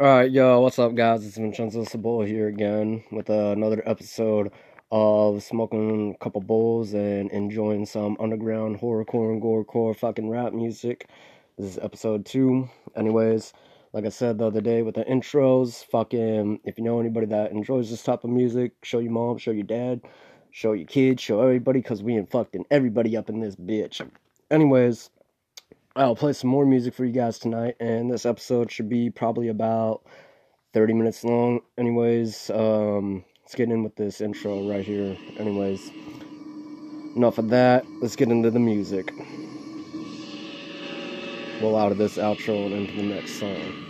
Alright, yo, what's up, guys? It's Vincenzo Sabol here again with uh, another episode of smoking a couple bowls and enjoying some underground horrorcore and gorecore fucking rap music. This is episode two. Anyways, like I said the other day with the intros, fucking, if you know anybody that enjoys this type of music, show your mom, show your dad, show your kids, show everybody, because we ain't fucking everybody up in this bitch. Anyways, I'll play some more music for you guys tonight, and this episode should be probably about 30 minutes long. Anyways, um, let's get in with this intro right here. Anyways, enough of that. Let's get into the music. Roll out of this outro and into the next song.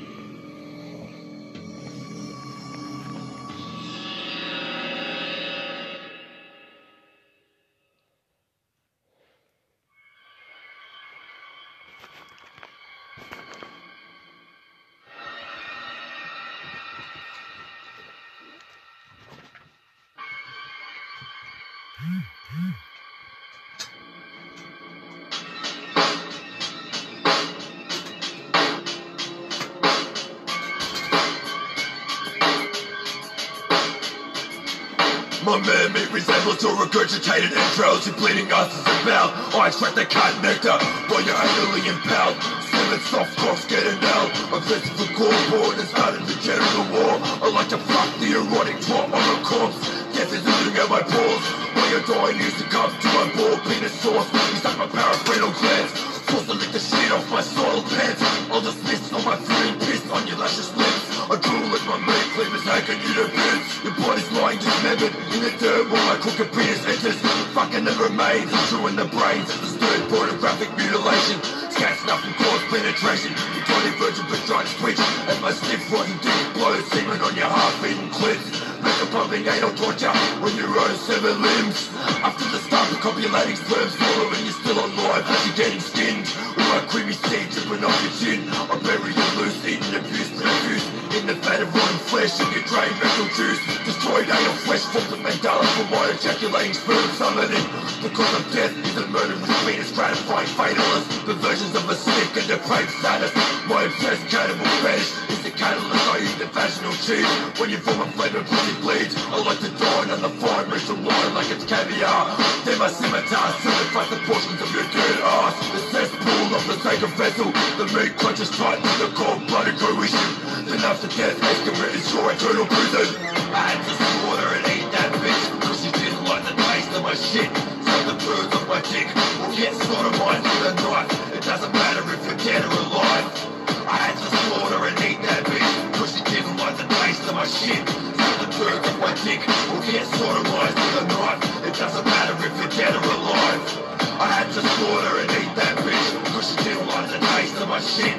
My man-made resemblance or regurgitated entrails Your bleeding usses and bowel I extract the cat nectar while you're anally impaled Slimming soft coughs getting out I'm facing the core board and starting the genital war. I like to fuck the erotic twat on a corpse. Death is oozing out my pores While you're dying used to come to my ball penis sauce. You suck my paraphrasal glands Force to lick the shit off my soiled pants. The spits on my fruity piss on your luscious lips. I drool as my meat cleavers hacking you to bits Your body's lying dismembered in the dirt While my crooked penis enters Fucking the remains and chewing the brains the stirred pornographic mutilation. Scat snuff and cause penetration. Your tiny virgin vagina twitch As my stiff rotten dick blows semen on your clits Make a pumping anal torture on your own severed limbs. After the start of copulating sperm swallowing You're still alive as you're getting skinned. With my creamy seed dripping off your chin. I bury you loose, eating abuse, refuse in the fat of rotten flesh and your drained rectal juice Destroyed anal flesh forms of mandala for my ejaculating sperm summoning The cause of death is a murder with penis gratifying fatalist The versions of a sick and depraved sadist My obsessed cannibal fetish is the catalyst I eat the vaginal cheese When you form a flavor pussy bleeds I like to dine on the fine rich wine like it's caviar. Then my scimitar certifies the portions of your dead ass. The cesspool of the sacred vessel The meat clutches tight the cold-blooded coition Then after death, excrement is your eternal prison. I had to slaughter and eat that bitch because she didn't like the taste of my shit. So the birds of my dick will get sodomized with a knife. It doesn't matter if you're dead taste of my shit.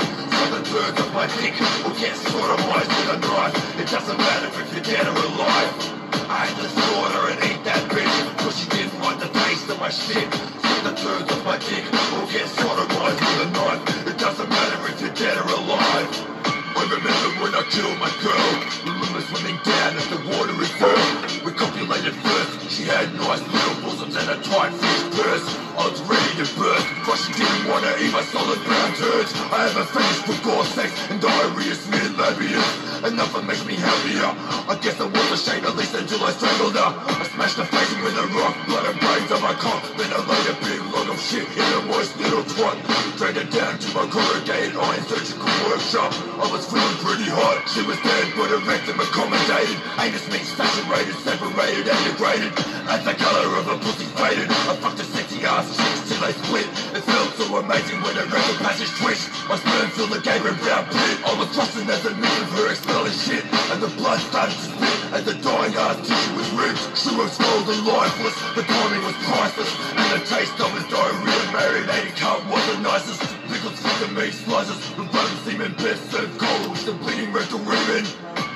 The birds of my dick will get sodomized with a knife. It doesn't matter if you're dead or alive. I had to slaughter and eat that bitch because she didn't like the taste of my shit. So the birds of my dick will get sodomized with a knife. It doesn't matter if you're dead or alive. I remember when I killed my girl. Remember swimming down as the water first. We copulated first. She had nice little bosoms and a tight fish purse. I was ready to burst, to eat my solid turds. I have a fetish for gore sex and diarrhea smeared labias. And nothing makes me happier. I guess I was ashamed at least until I strangled her. I smashed her face with a rock, blood and brains on my cock. Then I laid a big load of shit in a moist little twat. Dragged her down to my corrugated iron surgical workshop. I was feeling pretty hot. She was dead, but her rectum accommodated. Anus meat saturated, separated, and degraded. As the color of a pussy faded, I fucked her sexy ass they split. It felt so amazing when her rectal passage twitched. My sperm filled the gaping brown pit. I was thrusting as a of her expelling shit, and the blood started to spit as the dying ass tissue was ripped. She was cold and lifeless. The timing was priceless, and the taste of his diarrhea marinated cunt was the nicest. Pickled stick of meat slices, the bone semen best served cold with the bleeding rectal ribbon.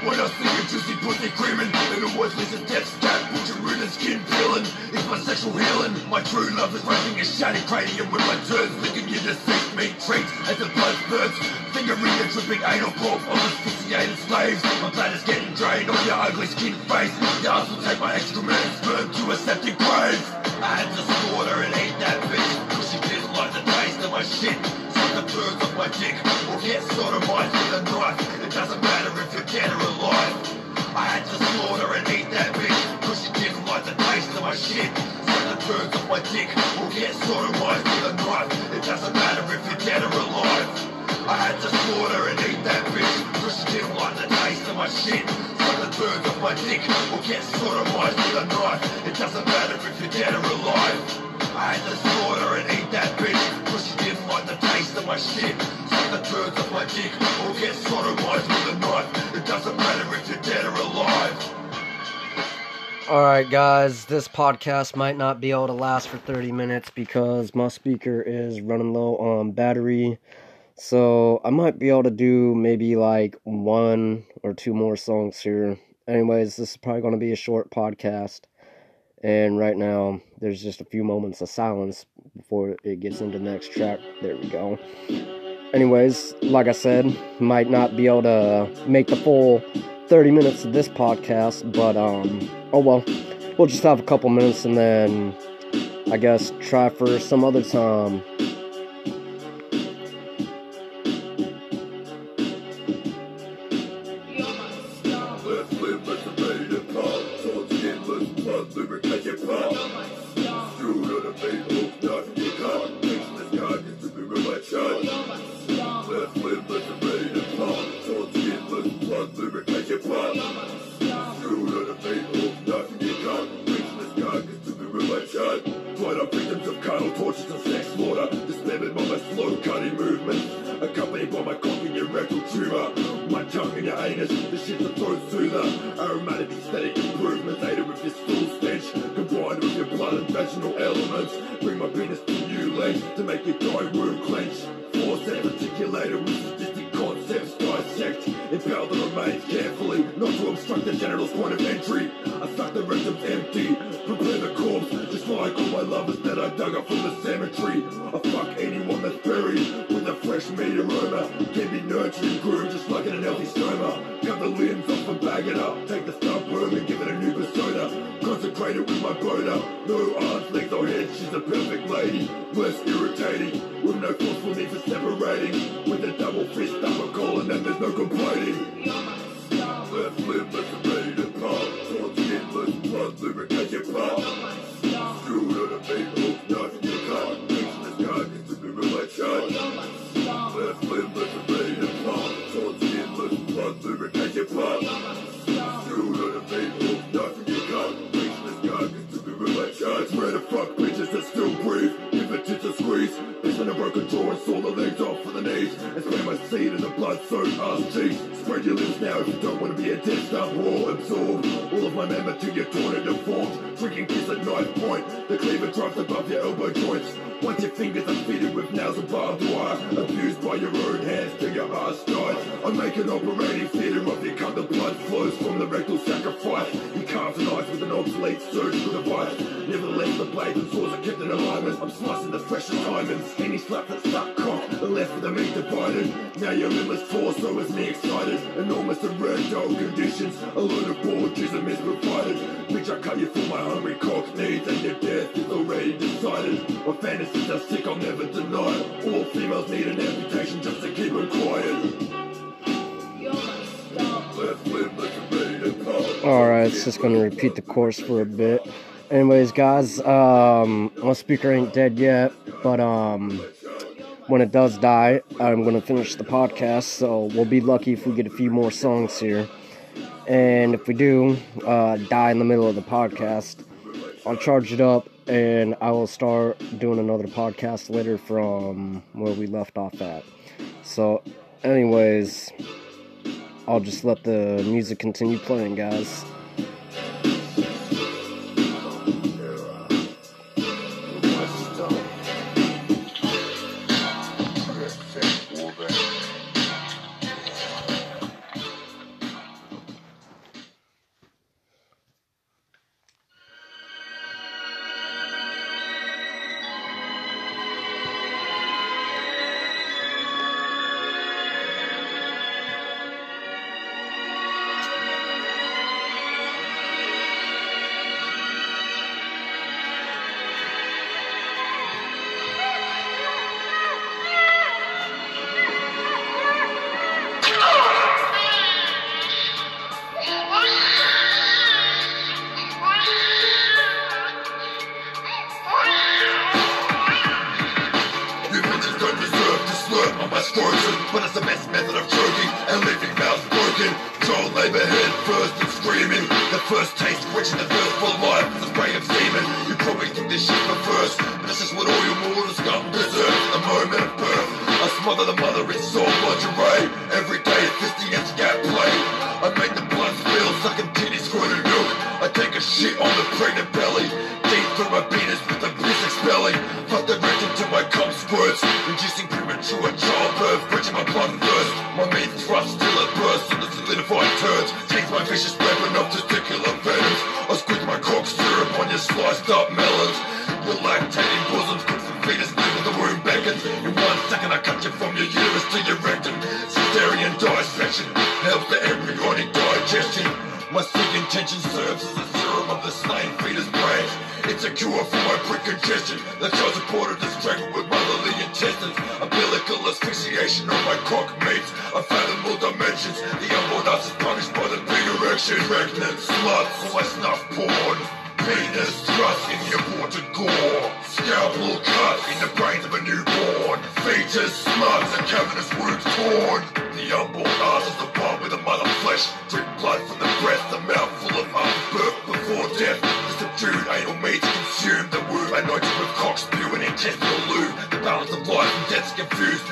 When I see a juicy pussy creaming, it always leaves a death stab, butcher root and skin peeling. It's my sexual healing. My true love is raising a shattered cranium with my turns, licking your deceased meat treats as the blood spurts. Fingering the dripping anal pulp of asphyxiated slaves. My bladder's getting drained on your ugly skin face. The ass will take my excrement and sperm to a septic grave. I had to slaughter and eat that bitch, cause she didn't like the taste of my shit turns up my dick or gets sodomized with a knife. It doesn't matter if you're dead or alive. I had to slaughter and eat that bitch because she didn't like the taste of my shit. So the turns on my dick or gets sodomized with a knife. It doesn't matter if you're dead or alive. I had to slaughter and eat that bitch because she didn't like the taste of my shit. So the turns on my dick or gets sodomized with a knife. It doesn't matter if you're dead or alive. I had to slaughter and eat that bitch of my shit. Suck the off my dick or get sodomized with a knife. It doesn't matter if you're dead or alive. Alright, guys, this podcast might not be able to last for 30 minutes because my speaker is running low on battery. So I might be able to do maybe like one or two more songs here. Anyways, this is probably going to be a short podcast. And right now, there's just a few moments of silence before it gets into the next track. There we go. Anyways, like I said, might not be able to make the full 30 minutes of this podcast, but um, oh well. We'll just have a couple minutes and then I guess try for some other time. Carefully, not to obstruct the genital's point of entry. I suck the rectum's empty, prepare the corpse, just like all my lovers that I dug up from the cemetery. I fuck anyone that's buried with a fresh meat aroma. Can be nurtured and groomed just like in an healthy stoma. Cut the limbs off and bag it up. Take the stump and give it a new persona. Consecrate it with my boner. No arms, legs or head, she's a perfect lady. Less irritating, with no force for me for separating. With a double fist up a call and there's no complaining. Let's drops above your elbow joints. Once your fingers are fitted with nails and barbed wire. Abused by your own hands I make an operating theatre of the cut. The blood flows from the rectal sacrifice. You carve an ice with an obsolete surgical device. Nevertheless, the blades and saws are kept in alignment. I'm slicing the freshest diamonds. Skinny slap that suck cock. The left with the meat divided. Now your limbless torso is me excited. Enormous and dog conditions. A load of boardism is provided. Bitch, I cut you for my hungry cock needs. And your death is already decided. My fantasies are sick, I'll never deny. All females need an amputation just to keep them quiet. Alright, it's just gonna repeat the course for a bit. Anyways, guys, um, my speaker ain't dead yet, but um, when it does die, I'm gonna finish the podcast. So we'll be lucky if we get a few more songs here. And if we do uh, die in the middle of the podcast, I'll charge it up and I will start doing another podcast later from where we left off at. So, anyways, I'll just let the music continue playing, guys. Shit on the pregnant belly. Deep through my penis with the piss expelling. Fuck the rectum to my cum squirts. Inducing premature childbirth, quenching my blood thirst. My main thrust till it bursts into solidified turds. Takes my vicious weapon of testicular venoms. I squeeze my cock syrup on your sliced up melons. Your lactating bosoms cooks the fetus live the womb beckons. In one second I cut you from your uterus to your rectum. Cesarean dissection helps the embryonic digestion. My sick intention serves It's a cure for my precongestion. The child supported is strangled with motherly intestines. Umbilical asphyxiation on my cock mates. Unfathomable dimensions. The us is punished by the big erection. Pregnant sluts my snuff porn. Penis thrust in the aborted gore. Scalpel cut in the brains of a newborn. Fetus smuts and cavernous wounds torn. The unborn ass is the part with the mother flesh. Drip blood from the breast, the mouth full of afterbirth before death. The subdued anal meat consumed the womb, anointed with cock spew and intestinal lube. The balance of life and death's confused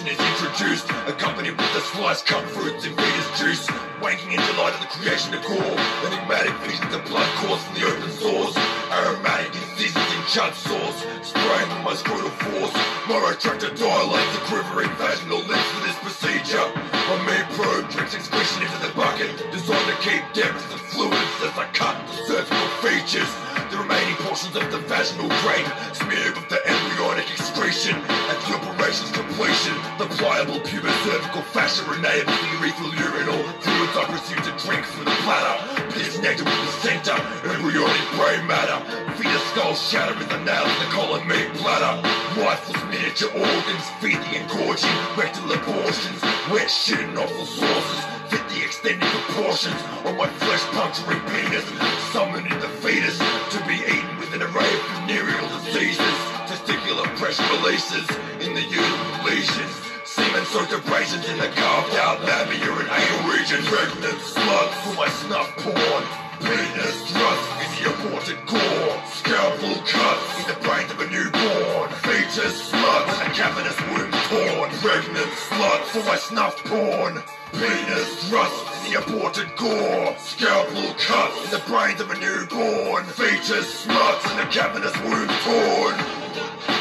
penis is introduced, accompanied with the sliced cut fruits and fetus juice. Waking in delight of the creation of core, enigmatic visions of blood coursed from the open sores. Aromatic and seasoned in chud sauce, spraying with my scrotal force. My retractor dilates the quivering vaginal lips for this procedure. My meat probe excretion into the bucket, designed to keep depth of fluids as I cut the cervical features. The remaining portions of the vaginal drain smeared with the embryonic excretion. At the operation's completion, the pliable pubic cervical fascia enables the urethral urinal fluids I proceed to drink from the bladder. Piss nectar with the center, embryonic brain matter. Fetus skull shatter in the nail of the colon meat bladder. Lifeless miniature organs, feed the engorging, rectal abortions, wet shit and awful sources. Fit the extended proportions of my flesh puncturing penis, summoning the fetus to be eaten with an array of venereal diseases. Testicular pressure releases in the uterine lesions. Semen soaked abrasions in the carved out labia and anal region. Pregnant sluts for my snuff porn. Penis thrust in the aborted core. Scalpel cut in the brains of a newborn. Fetus with a cavernous womb torn. Pregnant slut for my snuff porn. Penis thrust in the aborted core. Scalpel cut in the brains of a newborn. Fetus smuts in the cavernous womb torn.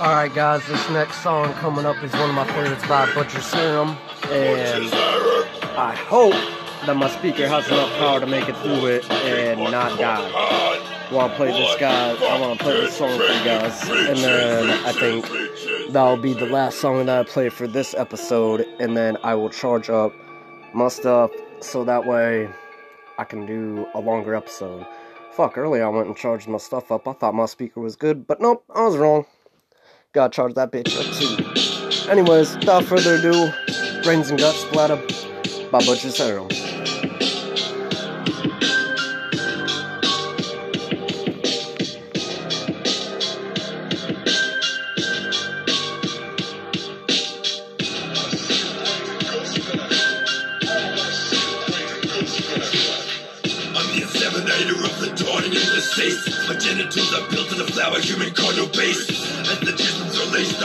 Alright, guys, this next song coming up is one of my favorites by Butcher Serum, and I hope that my speaker has enough power to make it through it and not die. While I want to play this guy, I want to play this song for you guys, and then I think that'll be the last song that I play for this episode, and then I will charge up my stuff so that way I can do a longer episode. Fuck, earlier I went and charged my stuff up. I thought my speaker was good, but nope, I was wrong. Gotta charge that bitch up too. Anyways, without further ado, Brains and Guts Splatter by Butcher Serum.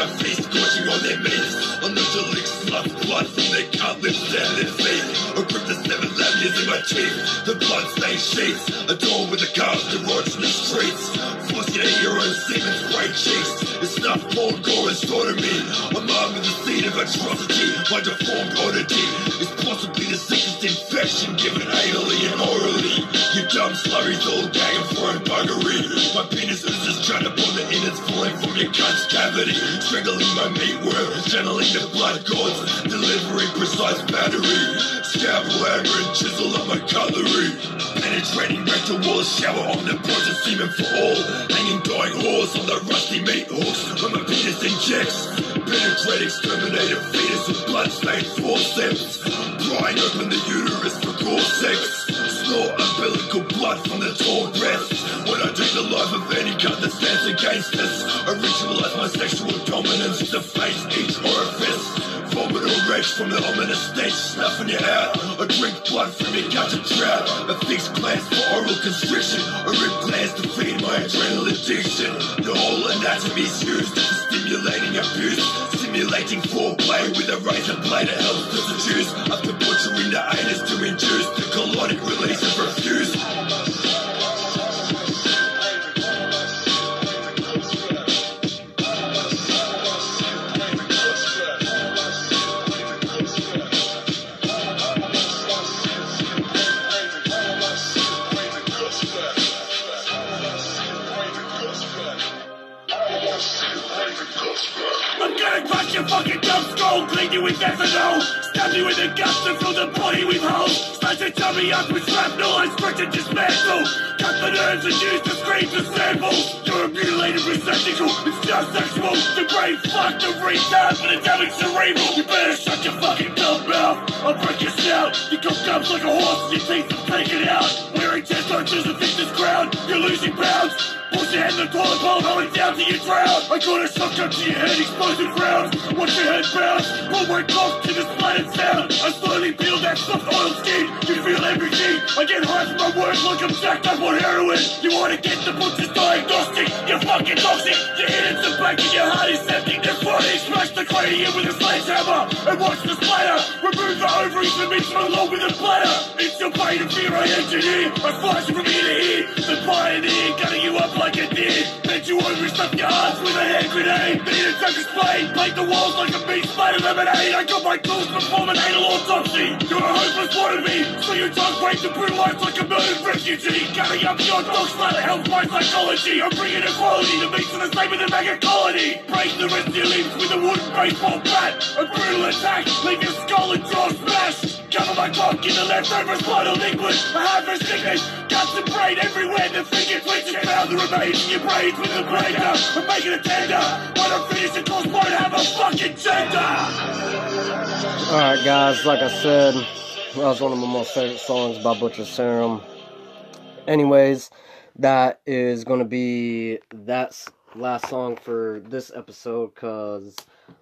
I feast, scorching on their mates. To lick blood from their down their feet. I grip the seven labias in my teeth. The blood stained sheets. Adorned with the cars, garage in the streets. To eat your own semen's great cheeks. Snuff, porn, gore, and sodomy. I'm armed with the seed of atrocity. My deformed oddity is possibly the sickest infection given anally and orally. You dumb slurries all gagging for and buggery. My penis oozes trying upon the innards falling from your cunt's cavity. Strangling my meatworm, channeling the blood cords, delivering precise battery. Scalpel, hammer, and chisel on my cutlery. Penetrating rectal walls, shower omnipotent semen for all. Hanging dying whores on the rusty meat hooks when my penis injects. Penetrate exterminated fetus with blood-stained forceps. Prying open the uterus for gore sex. Snort umbilical blood from the torn breast. When I take the life of any cut that stands against us. I ritualize my sexual dominance to face each. From the ominous stench, snuffing your out. I drink blood from your gut to drown. A fixed glands for oral constriction. I rip glands to feed my adrenal addiction. The whole anatomy's used for stimulating abuse. Stimulating foreplay with a razor blade that helps to seduce. After butchering the anus to induce the colonic release and fill the body with holes, slice your tummy up with shrapnel and stretch and dismantle, cut the nerves and use the screams as samples. You're a mutilated receptacle, it's just sexual, the brain fucked and retard for the damage cerebral. You better shut your fucking dumb mouth, I'll break your snout, you got gums like a horse, your teeth are taken out, wearing chest arches and thickness crown, you're losing pounds. Push your head in the toilet bowl, hold down till you drown. I got a shotgun to your head, explosive rounds. Watch your head bounce, pull my cock to the splattered sound. I slowly peel that soft oil skin, you feel everything. I get high from my work like I'm jacked up on heroin. You wanna get the butcher's diagnostic, you're fucking toxic. Your head is back and your heart is septic. That's funny, smash the cranium with a sledgehammer. And watch the splatter, remove the ovaries and mix them along with the bladder. It's your pain and fear I engineer. I flash from ear to ear, the pioneer, cutting you up like a deer. Bend you over, stuff your ass with a hand grenade. Need a junker's blade, paint the walls like a beast of lemonade. I got my tools to perform an anal autopsy. You're a hopeless wannabe, so your tongue breaks and brutalized like a murdered refugee. Cutting up your dog splatter helps my psychology. I'm bringing equality to meet the same with the mega colony. Break the rest of your limbs with a wooden baseball bat. A brutal attack, leave your skull and jaw smashed. Cover my cock in the leftover spinal liquid. A sickness, guts and brain everywhere. The finger twitches found the remains in your brains with a breaker. I'm making a tender. When I'm finished, the course won't have a fucking gender. Alright, guys, like I said, that was one of my most favorite songs by Butcher Serum. Anyways, that is going to be that last song for this episode because,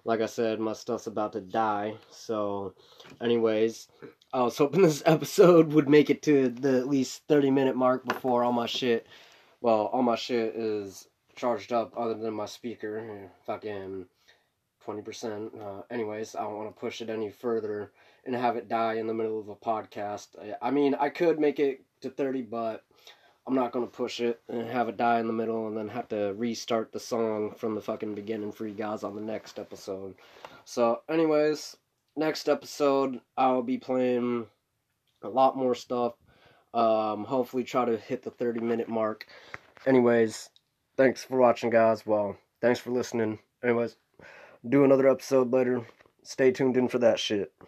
like I said, my stuff's about to die. So, anyways, I was hoping this episode would make it to the at least 30 minute mark before all my shit, well, all my shit is charged up other than my speaker. Fucking 20%. Uh, anyways, I don't want to push it any further and have it die in the middle of a podcast. I, I mean, I could make it to 30, but I'm not going to push it and have it die in the middle and then have to restart the song from the fucking beginning for you guys on the next episode. So, anyways, next episode, I'll be playing a lot more stuff. Um, hopefully, try to hit the 30 minute mark. Anyways, thanks for watching, guys. Well, thanks for listening. Anyways, do another episode later. Stay tuned in for that shit.